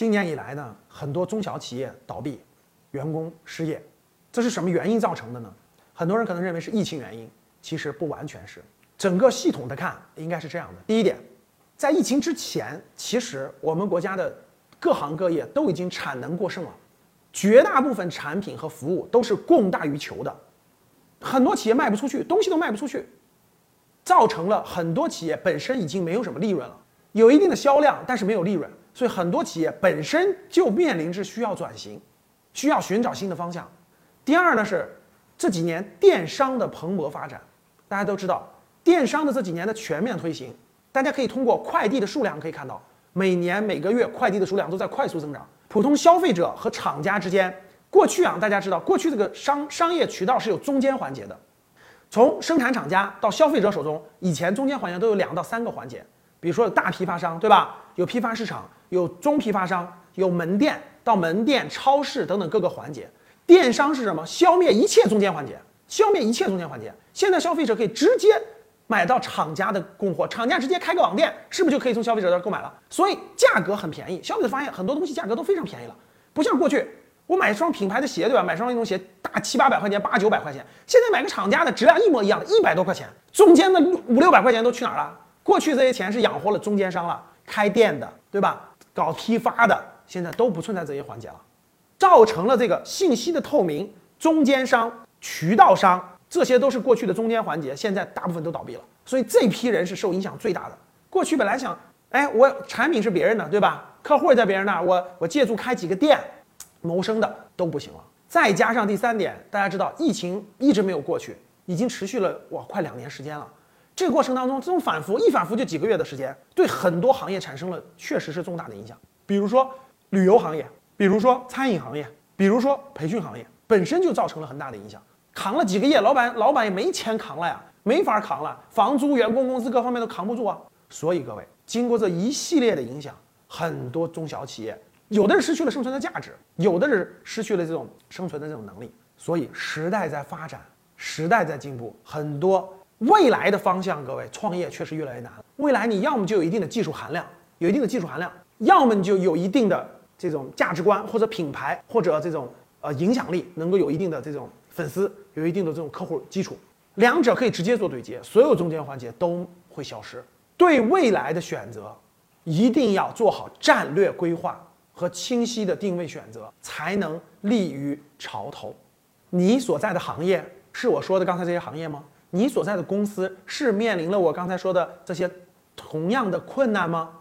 今年以来呢，很多中小企业倒闭，员工失业，这是什么原因造成的呢？很多人可能认为是疫情原因，其实不完全是。整个系统的看，应该是这样的：第一点，在疫情之前，其实我们国家的各行各业都已经产能过剩了，绝大部分产品和服务都是供大于求的，很多企业卖不出去，东西都卖不出去，造成了很多企业本身已经没有什么利润了，有一定的销量，但是没有利润。所以很多企业本身就面临着需要转型，需要寻找新的方向。第二呢是这几年电商的蓬勃发展，大家都知道电商的这几年的全面推行，大家可以通过快递的数量可以看到，每年每个月快递的数量都在快速增长。普通消费者和厂家之间，过去啊大家知道过去这个商商业渠道是有中间环节的，从生产厂家到消费者手中，以前中间环节都有两到三个环节，比如说有大批发商，对吧？有批发市场。有中批发商，有门店到门店、超市等等各个环节。电商是什么？消灭一切中间环节，消灭一切中间环节。现在消费者可以直接买到厂家的供货，厂家直接开个网店，是不是就可以从消费者这儿购买了？所以价格很便宜，消费者发现很多东西价格都非常便宜了。不像过去，我买一双品牌的鞋，对吧？买双运动鞋大七八百块钱，八九百块钱。现在买个厂家的质量一模一样的，一百多块钱，中间的五六百块钱都去哪儿了？过去这些钱是养活了中间商了，开店的，对吧？搞批发的现在都不存在这些环节了，造成了这个信息的透明，中间商、渠道商这些都是过去的中间环节，现在大部分都倒闭了，所以这批人是受影响最大的。过去本来想，哎，我产品是别人的，对吧？客户也在别人那儿，我我借助开几个店谋生的都不行了。再加上第三点，大家知道疫情一直没有过去，已经持续了哇快两年时间了。这个过程当中，这种反复一反复就几个月的时间，对很多行业产生了确实是重大的影响。比如说旅游行业，比如说餐饮行业，比如说培训行业，本身就造成了很大的影响。扛了几个月，老板老板也没钱扛了呀，没法扛了，房租、员工工资各方面都扛不住啊。所以各位，经过这一系列的影响，很多中小企业有的是失去了生存的价值，有的是失去了这种生存的这种能力。所以时代在发展，时代在进步，很多。未来的方向，各位创业确实越来越难了。未来你要么就有一定的技术含量，有一定的技术含量，要么你就有一定的这种价值观或者品牌或者这种呃影响力，能够有一定的这种粉丝，有一定的这种客户基础，两者可以直接做对接，所有中间环节都会消失。对未来的选择，一定要做好战略规划和清晰的定位选择，才能立于潮头。你所在的行业是我说的刚才这些行业吗？你所在的公司是面临了我刚才说的这些同样的困难吗？